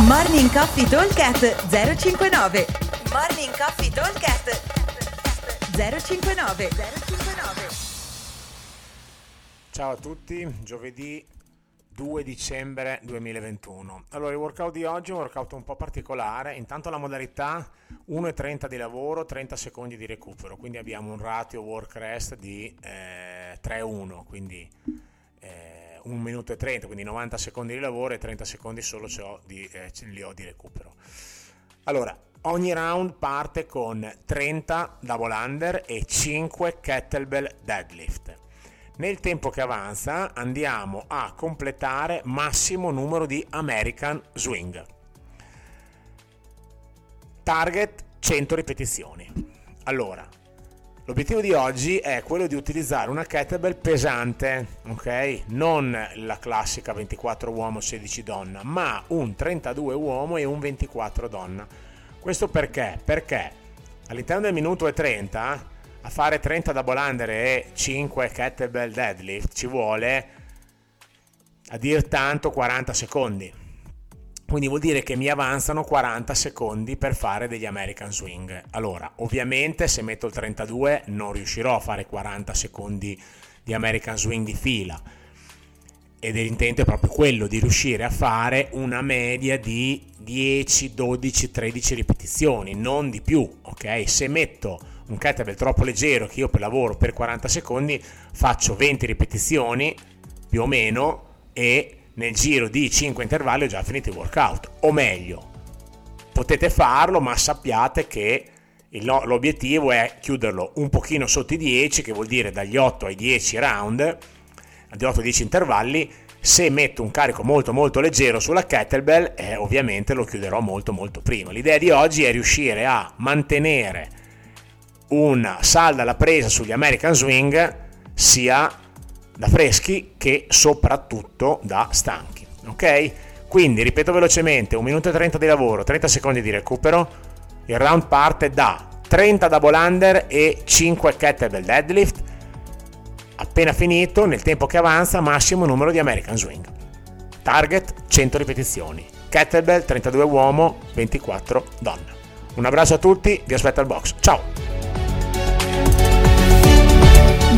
Morning Coffee Talkcast 059 Morning Coffee Talkcast 059 059 Ciao a tutti, giovedì 2 dicembre 2021. Allora, il workout di oggi è un workout un po' particolare. Intanto la modalità 1,30 di lavoro, 30 secondi di recupero, quindi abbiamo un ratio work rest di eh, 3-1, quindi eh, 1 minuto e 30, quindi 90 secondi di lavoro e 30 secondi solo di, eh, li ho di recupero. Allora, ogni round parte con 30 double under e 5 kettlebell deadlift. Nel tempo che avanza andiamo a completare massimo numero di American Swing. Target 100 ripetizioni. Allora, l'obiettivo di oggi è quello di utilizzare una kettlebell pesante, ok? Non la classica 24 uomo 16 donna, ma un 32 uomo e un 24 donna. Questo perché? Perché all'interno del minuto e 30 a fare 30 double under e 5 kettlebell deadlift ci vuole a dir tanto 40 secondi quindi vuol dire che mi avanzano 40 secondi per fare degli American Swing allora ovviamente se metto il 32 non riuscirò a fare 40 secondi di American Swing di fila ed l'intento è proprio quello di riuscire a fare una media di 10, 12, 13 ripetizioni, non di più, ok? Se metto un kettlebell troppo leggero che io per lavoro per 40 secondi faccio 20 ripetizioni più o meno e nel giro di 5 intervalli ho già finito il workout, o meglio, potete farlo, ma sappiate che l'obiettivo è chiuderlo un pochino sotto i 10, che vuol dire dagli 8 ai 10 round di 8-10 intervalli, se metto un carico molto molto leggero sulla kettlebell, eh, ovviamente lo chiuderò molto molto prima. L'idea di oggi è riuscire a mantenere una salda alla presa sugli American Swing sia da freschi che soprattutto da stanchi. Ok? Quindi ripeto velocemente, 1 minuto e 30 di lavoro, 30 secondi di recupero. Il round parte da 30 double under e 5 kettlebell deadlift Appena finito, nel tempo che avanza, massimo numero di American Swing. Target 100 ripetizioni. Kettlebell 32 uomo, 24 donna. Un abbraccio a tutti, vi aspetto al box. Ciao!